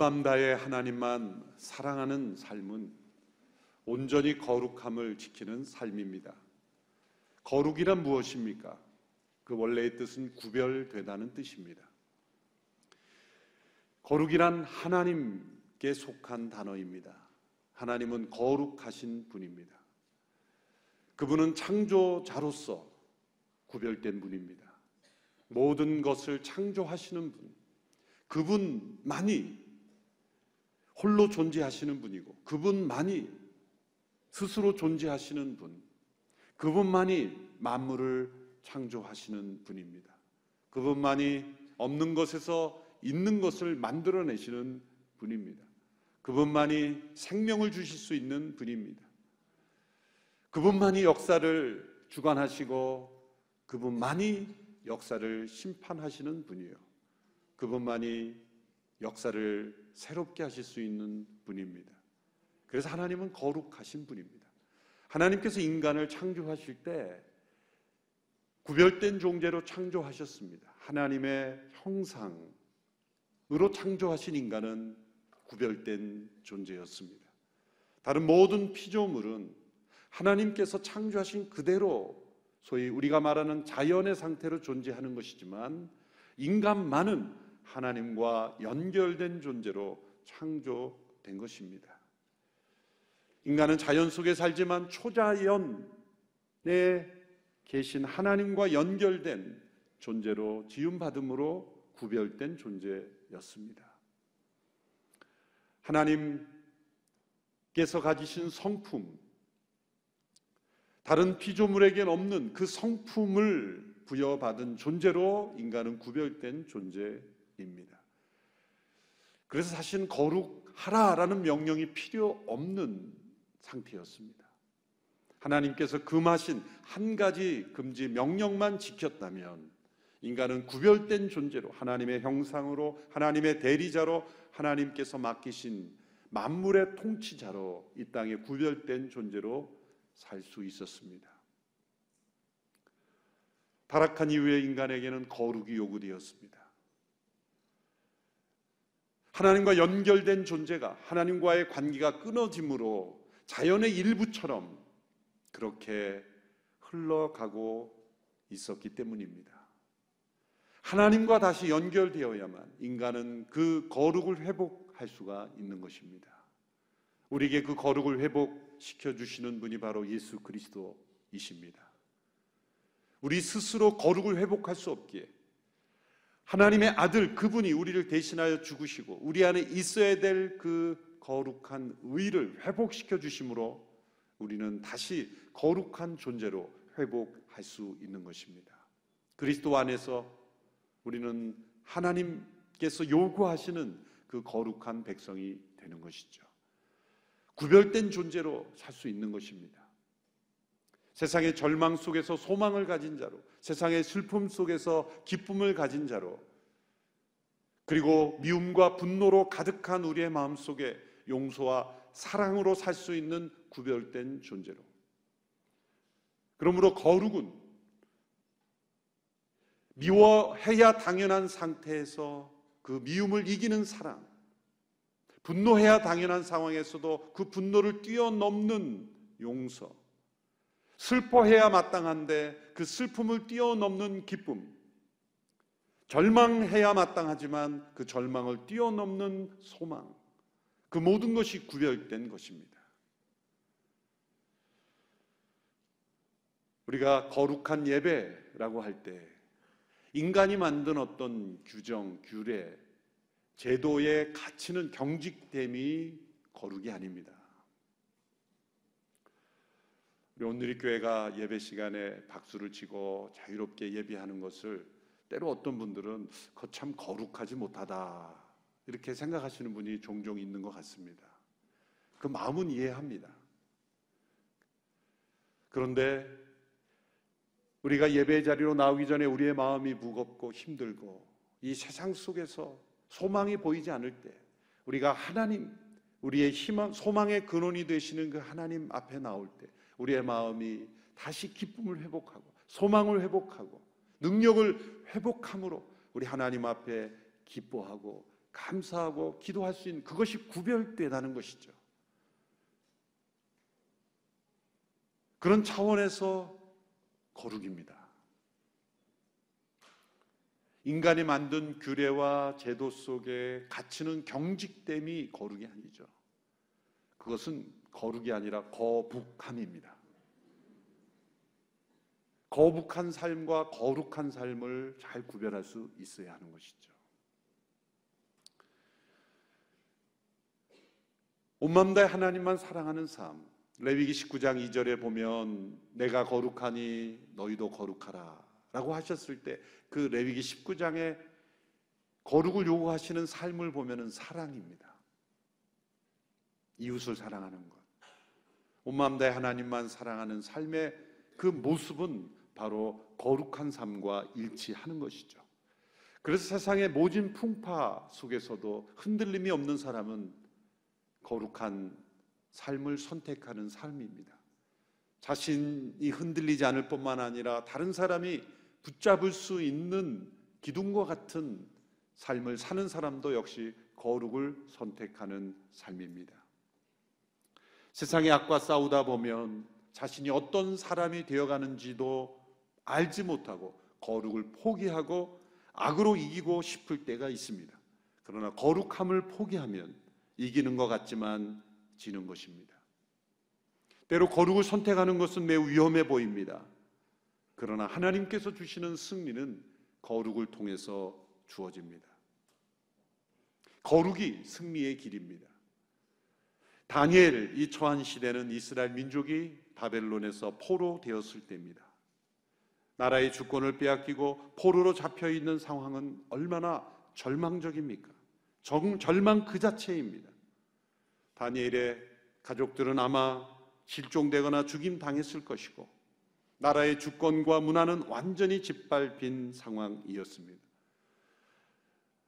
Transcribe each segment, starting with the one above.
온밤 다해 하나님만 사랑하는 삶은 온전히 거룩함을 지키는 삶입니다. 거룩이란 무엇입니까? 그 원래의 뜻은 구별되다는 뜻입니다. 거룩이란 하나님께 속한 단어입니다. 하나님은 거룩하신 분입니다. 그분은 창조자로서 구별된 분입니다. 모든 것을 창조하시는 분, 그분만이 홀로 존재하시는 분이고, 그분만이 스스로 존재하시는 분, 그분만이 만물을 창조하시는 분입니다. 그분만이 없는 것에서 있는 것을 만들어내시는 분입니다. 그분만이 생명을 주실 수 있는 분입니다. 그분만이 역사를 주관하시고 그분만이 역사를 심판하시는 분이에요. 그분만이 역사를 새롭게 하실 수 있는 분입니다. 그래서 하나님은 거룩하신 분입니다. 하나님께서 인간을 창조하실 때 구별된 존재로 창조하셨습니다. 하나님의 형상으로 창조하신 인간은 구별된 존재였습니다. 다른 모든 피조물은 하나님께서 창조하신 그대로 소위 우리가 말하는 자연의 상태로 존재하는 것이지만 인간만은 하나님과 연결된 존재로 창조된 것입니다. 인간은 자연 속에 살지만 초자연에 계신 하나님과 연결된 존재로 지음받음으로 구별된 존재였습니다. 하나님께서 가지신 성품, 다른 피조물에겐 없는 그 성품을 부여받은 존재로 인간은 구별된 존재입니다. 그래서 사실 거룩하라라는 명령이 필요 없는 상태였습니다. 하나님께서 금하신 한 가지 금지 명령만 지켰다면 인간은 구별된 존재로 하나님의 형상으로 하나님의 대리자로 하나님께서 맡기신 만물의 통치자로 이 땅에 구별된 존재로 살 수 있었습니다. 타락한 이후에 인간에게는 거룩이 요구되었습니다. 하나님과 연결된 존재가 하나님과의 관계가 끊어짐으로 자연의 일부처럼 그렇게 흘러가고 있었기 때문입니다. 하나님과 다시 연결되어야만 인간은 그 거룩을 회복할 수가 있는 것입니다. 우리에게 그 거룩을 회복시켜 주시는 분이 바로 예수 그리스도이십니다. 우리 스스로 거룩을 회복할 수 없기에 하나님의 아들 그분이 우리를 대신하여 죽으시고 우리 안에 있어야 될 그 거룩한 의를 회복시켜 주심으로 우리는 다시 거룩한 존재로 회복할 수 있는 것입니다. 그리스도 안에서 우리는 하나님께서 요구하시는 그 거룩한 백성이 되는 것이죠. 구별된 존재로 살 수 있는 것입니다. 세상의 절망 속에서 소망을 가진 자로, 세상의 슬픔 속에서 기쁨을 가진 자로, 그리고 미움과 분노로 가득한 우리의 마음 속에 용서와 사랑으로 살 수 있는 구별된 존재로. 그러므로 거룩은 미워해야 당연한 상태에서 그 미움을 이기는 사랑, 분노해야 당연한 상황에서도 그 분노를 뛰어넘는 용서, 슬퍼해야 마땅한데 그 슬픔을 뛰어넘는 기쁨, 절망해야 마땅하지만 그 절망을 뛰어넘는 소망, 그 모든 것이 구별된 것입니다. 우리가 거룩한 예배라고 할 때 인간이 만든 어떤 규정, 규례, 제도의 가치는 경직됨이 거룩이 아닙니다. 우리 오늘의 교회가 예배 시간에 박수를 치고 자유롭게 예배하는 것을 때로 어떤 분들은 거참 거룩하지 못하다 이렇게 생각하시는 분이 종종 있는 것 같습니다. 그 마음은 이해합니다. 그런데 우리가 예배 자리로 나오기 전에 우리의 마음이 무겁고 힘들고 이 세상 속에서 소망이 보이지 않을 때 우리가 하나님 우리의 희망 소망의 근원이 되시는 그 하나님 앞에 나올 때 우리의 마음이 다시 기쁨을 회복하고 소망을 회복하고 능력을 회복함으로 우리 하나님 앞에 기뻐하고 감사하고 기도할 수 있는 그것이 구별되다는 것이죠. 그런 차원에서 거룩입니다. 인간이 만든 규례와 제도 속에 갇히는 경직됨이 거룩이 아니죠. 그것은 거룩이 아니라 거북함입니다. 거북한 삶과 거룩한 삶을 잘 구별할 수 있어야 하는 것이죠. 온맘 다해 하나님만 사랑하는 삶. 레위기 19장 2절에 보면 내가 거룩하니 너희도 거룩하라 라고 하셨을 때 그 레위기 19장에 거룩을 요구하시는 삶을 보면은 사랑입니다. 이웃을 사랑하는 것. 온맘 다해 하나님만 사랑하는 삶의 그 모습은 바로 거룩한 삶과 일치하는 것이죠. 그래서 세상의 모진 풍파 속에서도 흔들림이 없는 사람은 거룩한 삶을 선택하는 삶입니다. 자신이 흔들리지 않을 뿐만 아니라 다른 사람이 붙잡을 수 있는 기둥과 같은 삶을 사는 사람도 역시 거룩을 선택하는 삶입니다. 세상의 악과 싸우다 보면 자신이 어떤 사람이 되어가는지도 알지 못하고 거룩을 포기하고 악으로 이기고 싶을 때가 있습니다. 그러나 거룩함을 포기하면 이기는 것 같지만 지는 것입니다. 때로 거룩을 선택하는 것은 매우 위험해 보입니다. 그러나 하나님께서 주시는 승리는 거룩을 통해서 주어집니다. 거룩이 승리의 길입니다. 다니엘이 처한 시대는 이스라엘 민족이 바벨론에서 포로 되었을 때입니다. 나라의 주권을 빼앗기고 포로로 잡혀 있는 상황은 얼마나 절망적입니까? 정, 절망 그 자체입니다. 다니엘의 가족들은 아마 실종되거나 죽임 당했을 것이고 나라의 주권과 문화는 완전히 짓밟힌 상황이었습니다.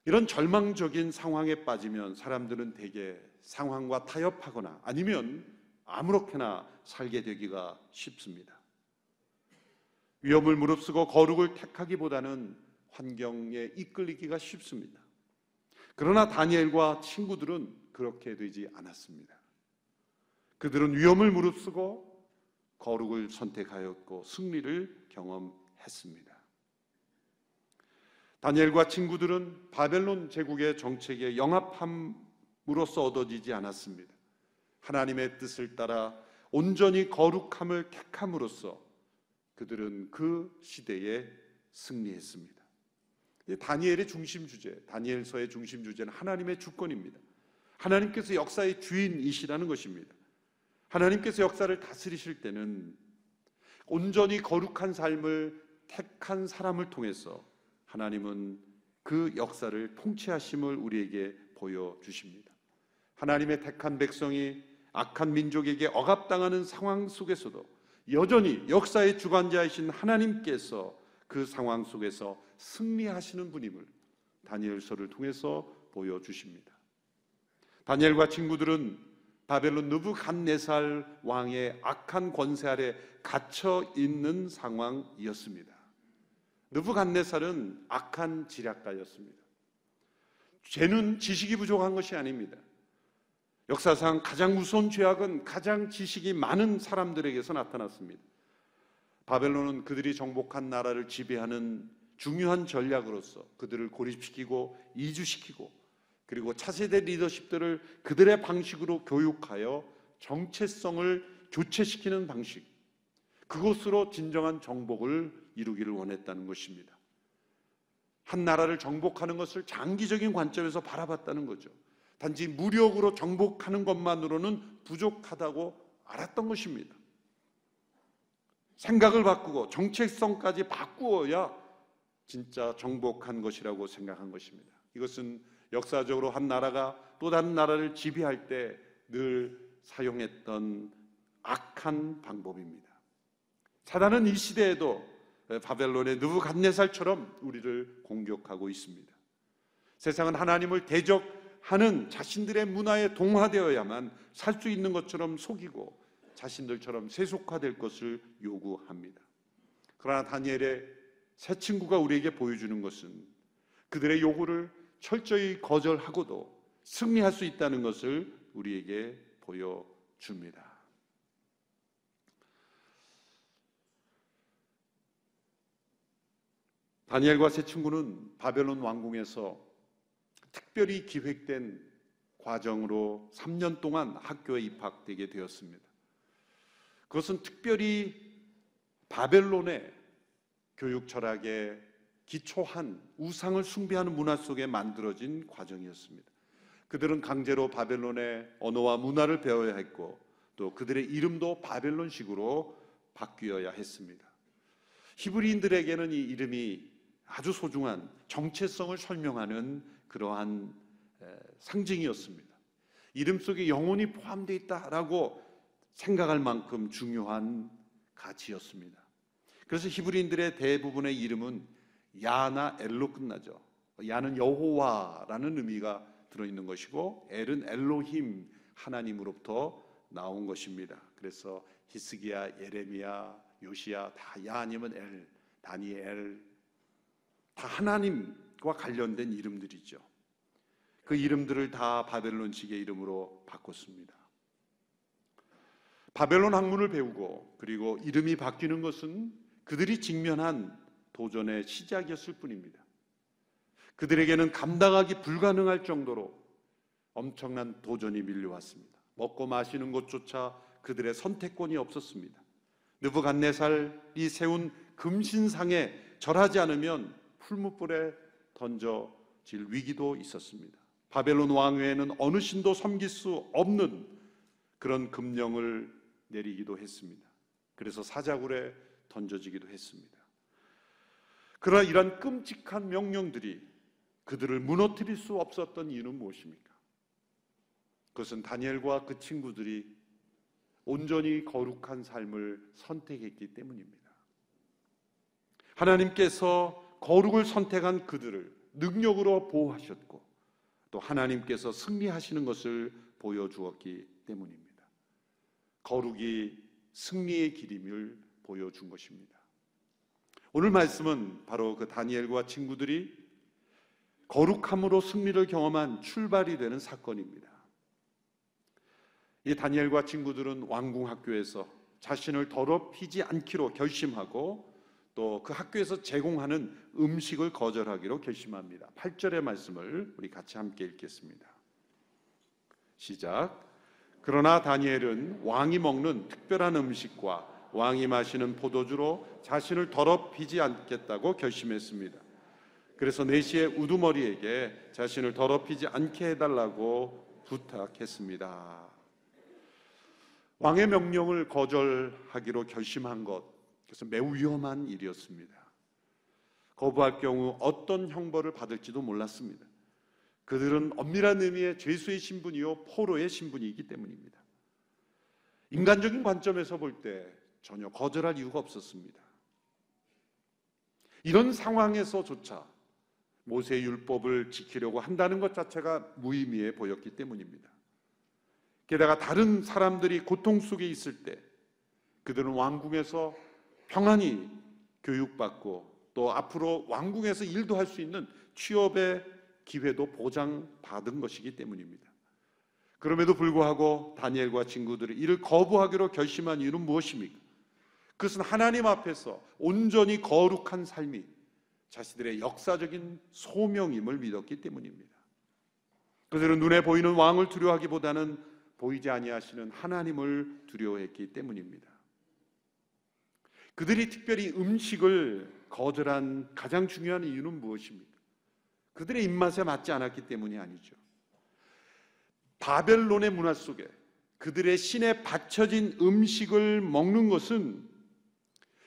이런 절망적인 상황에 빠지면 사람들은 대개 상황과 타협하거나 아니면 아무렇게나 살게 되기가 쉽습니다. 위험을 무릅쓰고 거룩을 택하기보다는 환경에 이끌리기가 쉽습니다. 그러나 다니엘과 친구들은 그렇게 되지 않았습니다. 그들은 위험을 무릅쓰고 거룩을 선택하였고 승리를 경험했습니다. 다니엘과 친구들은 바벨론 제국의 정책에 영합함 으로써 얻어지지 않았습니다. 하나님의 뜻을 따라 온전히 거룩함을 택함으로써 그들은 그 시대에 승리했습니다. 다니엘의 중심 주제, 다니엘서의 중심 주제는 하나님의 주권입니다. 하나님께서 역사의 주인이시라는 것입니다. 하나님께서 역사를 다스리실 때는 온전히 거룩한 삶을 택한 사람을 통해서 하나님은 그 역사를 통치하심을 우리에게 보여주십니다. 하나님의 택한 백성이 악한 민족에게 억압당하는 상황 속에서도 여전히 역사의 주관자이신 하나님께서 그 상황 속에서 승리하시는 분임을 다니엘서를 통해서 보여주십니다. 다니엘과 친구들은 바벨론 느부갓네살 왕의 악한 권세 아래 갇혀 있는 상황이었습니다. 느부갓네살은 악한 지략가였습니다. 죄는 지식이 부족한 것이 아닙니다. 역사상 가장 무서운 죄악은 가장 지식이 많은 사람들에게서 나타났습니다. 바벨론은 그들이 정복한 나라를 지배하는 중요한 전략으로서 그들을 고립시키고 이주시키고 그리고 차세대 리더십들을 그들의 방식으로 교육하여 정체성을 교체시키는 방식. 그것으로 진정한 정복을 이루기를 원했다는 것입니다. 한 나라를 정복하는 것을 장기적인 관점에서 바라봤다는 거죠. 단지 무력으로 정복하는 것만으로는 부족하다고 알았던 것입니다. 생각을 바꾸고 정체성까지 바꾸어야 진짜 정복한 것이라고 생각한 것입니다. 이것은 역사적으로 한 나라가 또 다른 나라를 지배할 때 늘 사용했던 악한 방법입니다. 사단은 이 시대에도 바벨론의 느부갓네살처럼 우리를 공격하고 있습니다. 세상은 하나님을 대적 하는 자신들의 문화에 동화되어야만 살 수 있는 것처럼 속이고 자신들처럼 세속화될 것을 요구합니다. 그러나 다니엘의 새 친구가 우리에게 보여주는 것은 그들의 요구를 철저히 거절하고도 승리할 수 있다는 것을 우리에게 보여줍니다. 다니엘과 세 친구는 바벨론 왕궁에서 특별히 기획된 과정으로 3년 동안 학교에 입학되게 되었습니다. 그것은 특별히 바벨론의 교육 철학에 기초한 우상을 숭배하는 문화 속에 만들어진 과정이었습니다. 그들은 강제로 바벨론의 언어와 문화를 배워야 했고 또 그들의 이름도 바벨론식으로 바뀌어야 했습니다. 히브리인들에게는 이 이름이 아주 소중한 정체성을 설명하는 그러한 상징이었습니다. 이름 속에 영혼이 포함되어 있다라고 생각할 만큼 중요한 가치였습니다. 그래서 히브리인들의 대부분의 이름은 야나 엘로 끝나죠. 야는 여호와라는 의미가 들어있는 것이고 엘은 엘로힘 하나님으로부터 나온 것입니다. 그래서 히스기야, 예레미야, 요시야 다 야 아니면 엘, 다니엘 다 하나님과 관련된 이름들이죠. 그 이름들을 다 바벨론식의 이름으로 바꿨습니다. 바벨론 학문을 배우고 그리고 이름이 바뀌는 것은 그들이 직면한 도전의 시작이었을 뿐입니다. 그들에게는 감당하기 불가능할 정도로 엄청난 도전이 밀려왔습니다. 먹고 마시는 것조차 그들의 선택권이 없었습니다. 느부갓네살이 세운 금신상에 절하지 않으면 풀무불에 던져질 위기도 있었습니다. 바벨론 왕외에는 어느 신도 섬길 수 없는 그런 금령을 내리기도 했습니다. 그래서 사자굴에 던져지기도 했습니다. 그러나 이런 끔찍한 명령들이 그들을 무너뜨릴 수 없었던 이유는 무엇입니까? 그것은 다니엘과 그 친구들이 온전히 거룩한 삶을 선택했기 때문입니다. 하나님께서 거룩을 선택한 그들을 능력으로 보호하셨고 또 하나님께서 승리하시는 것을 보여주었기 때문입니다. 거룩이 승리의 길임을 보여준 것입니다. 오늘 말씀은 바로 그 다니엘과 친구들이 거룩함으로 승리를 경험한 출발이 되는 사건입니다. 이 다니엘과 친구들은 왕궁 학교에서 자신을 더럽히지 않기로 결심하고 또 그 학교에서 제공하는 음식을 거절하기로 결심합니다. 8절의 말씀을 우리 같이 함께 읽겠습니다. 시작. 그러나 다니엘은 왕이 먹는 특별한 음식과 왕이 마시는 포도주로 자신을 더럽히지 않겠다고 결심했습니다. 그래서 4시에 우두머리에게 자신을 더럽히지 않게 해달라고 부탁했습니다. 왕의 명령을 거절하기로 결심한 것, 그래서 매우 위험한 일이었습니다. 거부할 경우 어떤 형벌을 받을지도 몰랐습니다. 그들은 엄밀한 의미의 죄수의 신분이요 포로의 신분이기 때문입니다. 인간적인 관점에서 볼 때 전혀 거절할 이유가 없었습니다. 이런 상황에서조차 모세의 율법을 지키려고 한다는 것 자체가 무의미해 보였기 때문입니다. 게다가 다른 사람들이 고통 속에 있을 때 그들은 왕궁에서 평안히 교육받고 또 앞으로 왕궁에서 일도 할 수 있는 취업의 기회도 보장받은 것이기 때문입니다. 그럼에도 불구하고 다니엘과 친구들이 이를 거부하기로 결심한 이유는 무엇입니까? 그것은 하나님 앞에서 온전히 거룩한 삶이 자신들의 역사적인 소명임을 믿었기 때문입니다. 그들은 눈에 보이는 왕을 두려워하기보다는 보이지 아니하시는 하나님을 두려워했기 때문입니다. 그들이 특별히 음식을 거절한 가장 중요한 이유는 무엇입니까? 그들의 입맛에 맞지 않았기 때문이 아니죠. 바벨론의 문화 속에 그들의 신에 바쳐진 음식을 먹는 것은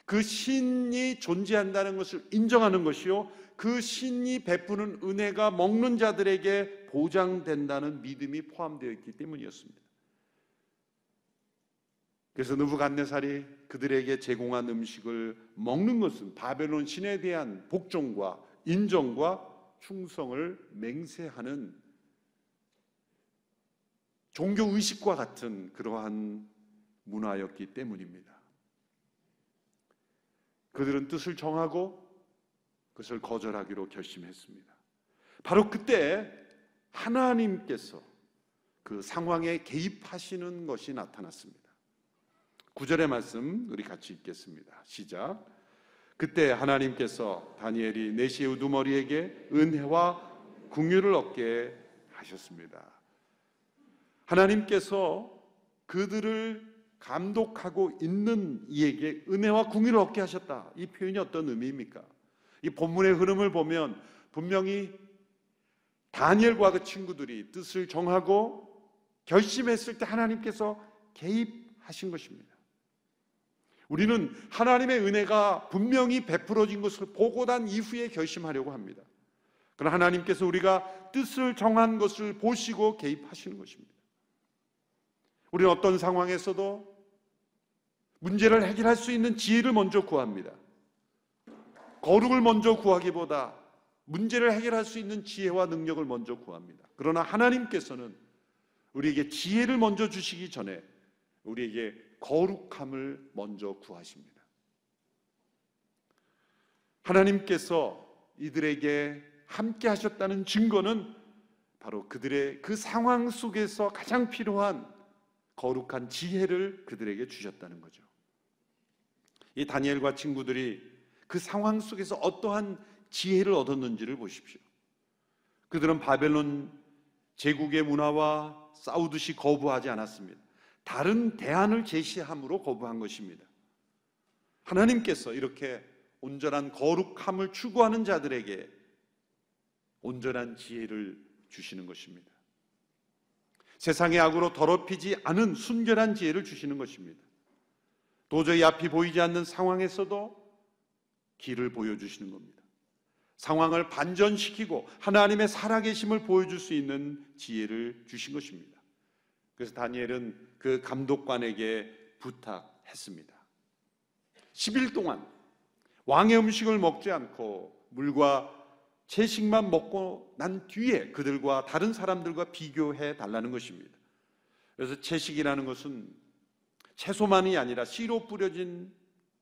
그 신이 존재한다는 것을 인정하는 것이요. 그 신이 베푸는 은혜가 먹는 자들에게 보장된다는 믿음이 포함되어 있기 때문이었습니다. 그래서 느부갓네살이 그들에게 제공한 음식을 먹는 것은 바벨론 신에 대한 복종과 인정과 충성을 맹세하는 종교 의식과 같은 그러한 문화였기 때문입니다. 그들은 뜻을 정하고 그것을 거절하기로 결심했습니다. 바로 그때 하나님께서 그 상황에 개입하시는 것이 나타났습니다. 구절의 말씀 우리 같이 읽겠습니다. 시작. 그때 하나님께서 다니엘이 내시의 우두머리에게 은혜와 궁유를 얻게 하셨습니다. 하나님께서 그들을 감독하고 있는 이에게 은혜와 궁유를 얻게 하셨다. 이 표현이 어떤 의미입니까? 이 본문의 흐름을 보면 분명히 다니엘과 그 친구들이 뜻을 정하고 결심했을 때 하나님께서 개입하신 것입니다. 우리는 하나님의 은혜가 분명히 베풀어진 것을 보고 난 이후에 결심하려고 합니다. 그러나 하나님께서 우리가 뜻을 정한 것을 보시고 개입하시는 것입니다. 우리는 어떤 상황에서도 문제를 해결할 수 있는 지혜를 먼저 구합니다. 거룩을 먼저 구하기보다 문제를 해결할 수 있는 지혜와 능력을 먼저 구합니다. 그러나 하나님께서는 우리에게 지혜를 먼저 주시기 전에 우리에게 거룩함을 먼저 구하십니다. 하나님께서 이들에게 함께 하셨다는 증거는 바로 그들의 그 상황 속에서 가장 필요한 거룩한 지혜를 그들에게 주셨다는 거죠. 이 다니엘과 친구들이 그 상황 속에서 어떠한 지혜를 얻었는지를 보십시오. 그들은 바벨론 제국의 문화와 싸우듯이 거부하지 않았습니다. 다른 대안을 제시함으로 거부한 것입니다. 하나님께서 이렇게 온전한 거룩함을 추구하는 자들에게 온전한 지혜를 주시는 것입니다. 세상의 악으로 더럽히지 않은 순결한 지혜를 주시는 것입니다. 도저히 앞이 보이지 않는 상황에서도 길을 보여주시는 겁니다. 상황을 반전시키고 하나님의 살아계심을 보여줄 수 있는 지혜를 주신 것입니다. 그래서 다니엘은 그 감독관에게 부탁했습니다. 10일 동안 왕의 음식을 먹지 않고 물과 채식만 먹고 난 뒤에 그들과 다른 사람들과 비교해 달라는 것입니다. 그래서 채식이라는 것은 채소만이 아니라 씨로 뿌려진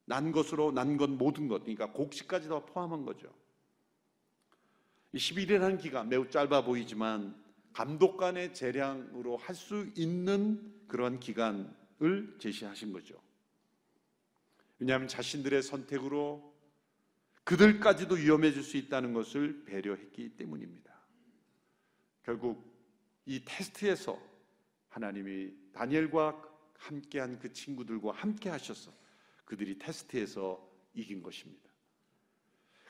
난 것으로 난것 모든 것, 그러니까 곡식까지 다 포함한 거죠. 11일이라는 기간 매우 짧아 보이지만 감독관의 재량으로 할 수 있는 그런 기간을 제시하신 거죠. 왜냐하면 자신들의 선택으로 그들까지도 위험해질 수 있다는 것을 배려했기 때문입니다. 결국 이 테스트에서 하나님이 다니엘과 함께한 그 친구들과 함께 하셔서 그들이 테스트에서 이긴 것입니다.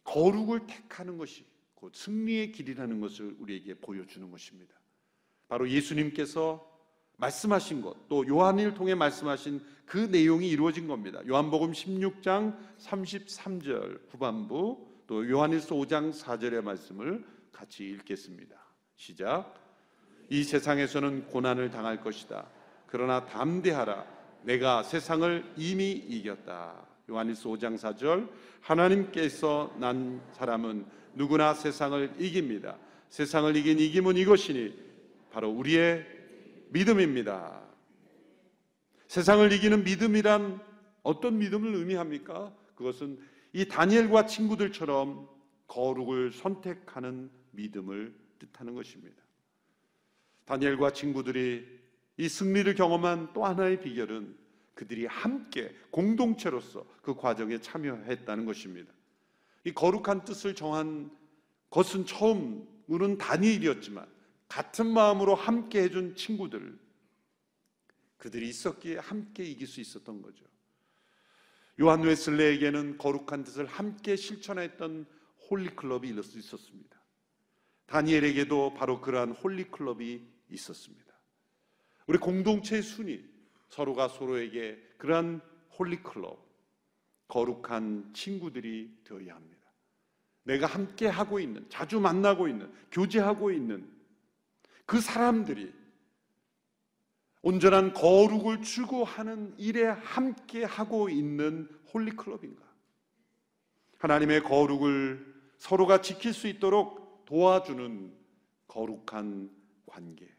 거룩을 택하는 것이 곧 승리의 길이라는 것을 우리에게 보여주는 것입니다. 바로 예수님께서 말씀하신 것, 또 요한을 통해 말씀하신 그 내용이 이루어진 겁니다. 요한복음 16장 33절 후반부, 또 요한일서 5장 4절의 말씀을 같이 읽겠습니다. 시작. 이 세상에서는 고난을 당할 것이다. 그러나 담대하라. 내가 세상을 이미 이겼다. 요한일서 5장 4절. 하나님께서 난 사람은 누구나 세상을 이깁니다. 세상을 이긴 이김은 이것이니 바로 우리의 믿음입니다. 세상을 이기는 믿음이란 어떤 믿음을 의미합니까? 그것은 이 다니엘과 친구들처럼 거룩을 선택하는 믿음을 뜻하는 것입니다. 다니엘과 친구들이 이 승리를 경험한 또 하나의 비결은 그들이 함께 공동체로서 그 과정에 참여했다는 것입니다. 이 거룩한 뜻을 정한 것은 처음으로는 다니엘이었지만 같은 마음으로 함께 해준 친구들, 그들이 있었기에 함께 이길 수 있었던 거죠. 요한 웨슬레에게는 거룩한 뜻을 함께 실천했던 홀리클럽이 있었습니다. 다니엘에게도 바로 그러한 홀리클럽이 있었습니다. 우리 공동체의 순위, 서로가 서로에게 그러한 홀리클럽, 거룩한 친구들이 되어야 합니다. 내가 함께 하고 있는, 자주 만나고 있는, 교제하고 있는 그 사람들이 온전한 거룩을 추구하는 일에 함께 하고 있는 홀리클럽인가? 하나님의 거룩을 서로가 지킬 수 있도록 도와주는 거룩한 관계.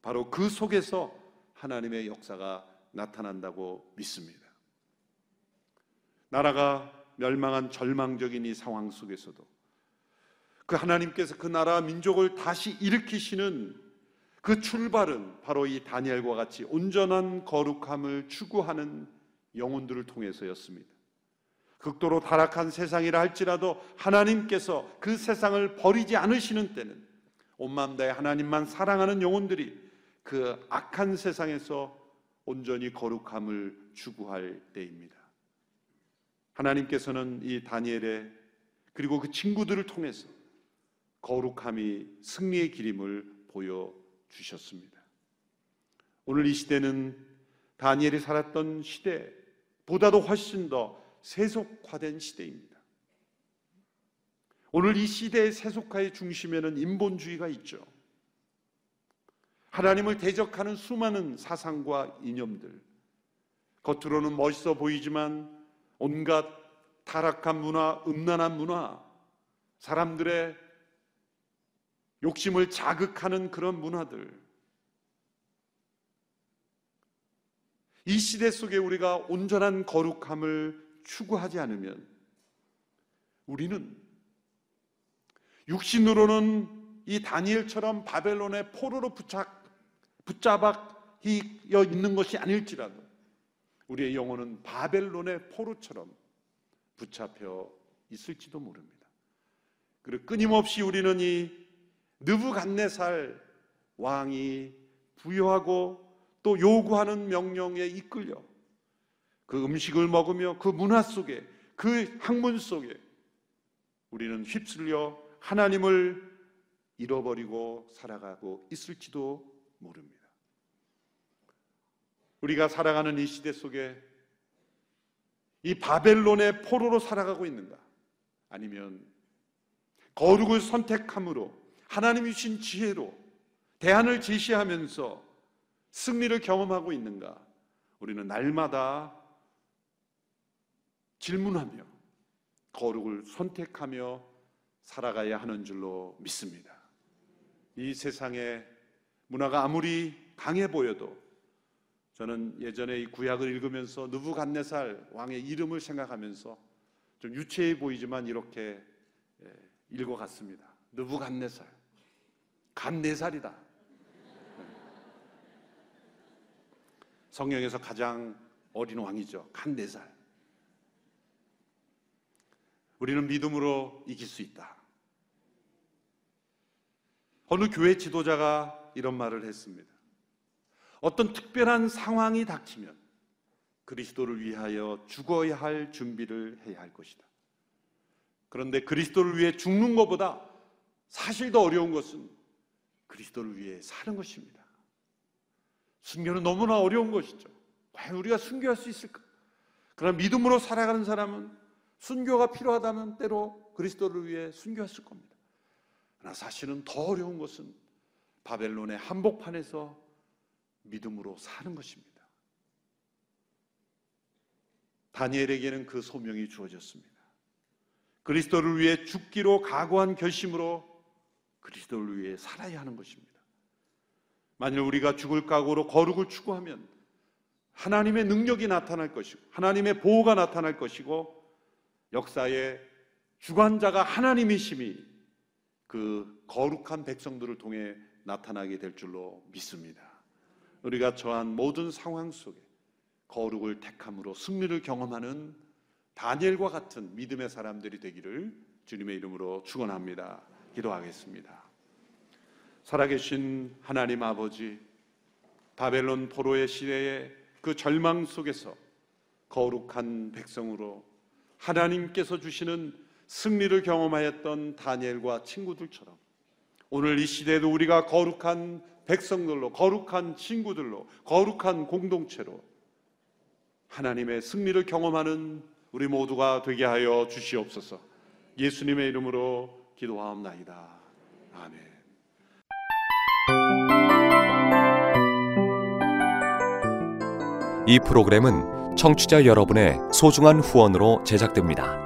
바로 그 속에서 하나님의 역사가 나타난다고 믿습니다. 나라가 멸망한 절망적인 이 상황 속에서도 그 하나님께서 그 나라 민족을 다시 일으키시는 그 출발은 바로 이 다니엘과 같이 온전한 거룩함을 추구하는 영혼들을 통해서였습니다. 극도로 타락한 세상이라 할지라도 하나님께서 그 세상을 버리지 않으시는 때는 온 마음 다해 하나님만 사랑하는 영혼들이 그 악한 세상에서 온전히 거룩함을 추구할 때입니다. 하나님께서는 이 다니엘의 그리고 그 친구들을 통해서 거룩함이 승리의 길임을 보여 주셨습니다. 오늘 이 시대는 다니엘이 살았던 시대보다도 훨씬 더 세속화된 시대입니다. 오늘 이 시대의 세속화의 중심에는 인본주의가 있죠. 하나님을 대적하는 수많은 사상과 이념들. 겉으로는 멋있어 보이지만 온갖 타락한 문화, 음란한 문화, 사람들의 욕심을 자극하는 그런 문화들. 이 시대 속에 우리가 온전한 거룩함을 추구하지 않으면 우리는 육신으로는 이 다니엘처럼 바벨론의 포로로 붙잡, 붙잡아 있는 것이 아닐지라도 우리의 영혼은 바벨론의 포로처럼 붙잡혀 있을지도 모릅니다. 그리고 끊임없이 우리는 이 느부갓네살 왕이 부여하고 또 요구하는 명령에 이끌려 그 음식을 먹으며 그 문화 속에 그 학문 속에 우리는 휩쓸려 하나님을 잃어버리고 살아가고 있을지도 모릅니다. 우리가 살아가는 이 시대 속에 이 바벨론의 포로로 살아가고 있는가? 아니면 거룩을 선택함으로 하나님이 주신 지혜로 대안을 제시하면서 승리를 경험하고 있는가? 우리는 날마다 질문하며 거룩을 선택하며 살아가야 하는 줄로 믿습니다. 이 세상의 문화가 아무리 강해 보여도 저는 예전에 이 구약을 읽으면서 느부갓네살 왕의 이름을 생각하면서 좀 유치해 보이지만 이렇게 예, 읽어갔습니다. 느부갓네살, 간네살이다. 네. 성경에서 가장 어린 왕이죠. 간네살. 우리는 믿음으로 이길 수 있다. 어느 교회 지도자가 이런 말을 했습니다. 어떤 특별한 상황이 닥치면 그리스도를 위하여 죽어야 할 준비를 해야 할 것이다. 그런데 그리스도를 위해 죽는 것보다 사실 더 어려운 것은 그리스도를 위해 사는 것입니다. 순교는 너무나 어려운 것이죠. 과연 우리가 순교할 수 있을까? 그러나 믿음으로 살아가는 사람은 순교가 필요하다면 때로 그리스도를 위해 순교했을 겁니다. 그러나 사실은 더 어려운 것은 바벨론의 한복판에서 믿음으로 사는 것입니다. 다니엘에게는 그 소명이 주어졌습니다. 그리스도를 위해 죽기로 각오한 결심으로 그리스도를 위해 살아야 하는 것입니다. 만일 우리가 죽을 각오로 거룩을 추구하면 하나님의 능력이 나타날 것이고 하나님의 보호가 나타날 것이고 역사의 주관자가 하나님이심이 그 거룩한 백성들을 통해 나타나게 될 줄로 믿습니다. 우리가 처한 모든 상황 속에 거룩을 택함으로 승리를 경험하는 다니엘과 같은 믿음의 사람들이 되기를 주님의 이름으로 축원합니다. 기도하겠습니다. 살아계신 하나님 아버지 바벨론 포로의 시대에 그 절망 속에서 거룩한 백성으로 하나님께서 주시는 승리를 경험하였던 다니엘과 친구들처럼 오늘 이 시대에도 우리가 거룩한 백성들로, 거룩한 친구들로, 거룩한 공동체로 하나님의 승리를 경험하는 우리 모두가 되게 하여 주시옵소서. 예수님의 이름으로 기도하옵나이다. 아멘. 이 프로그램은 청취자 여러분의 소중한 후원으로 제작됩니다.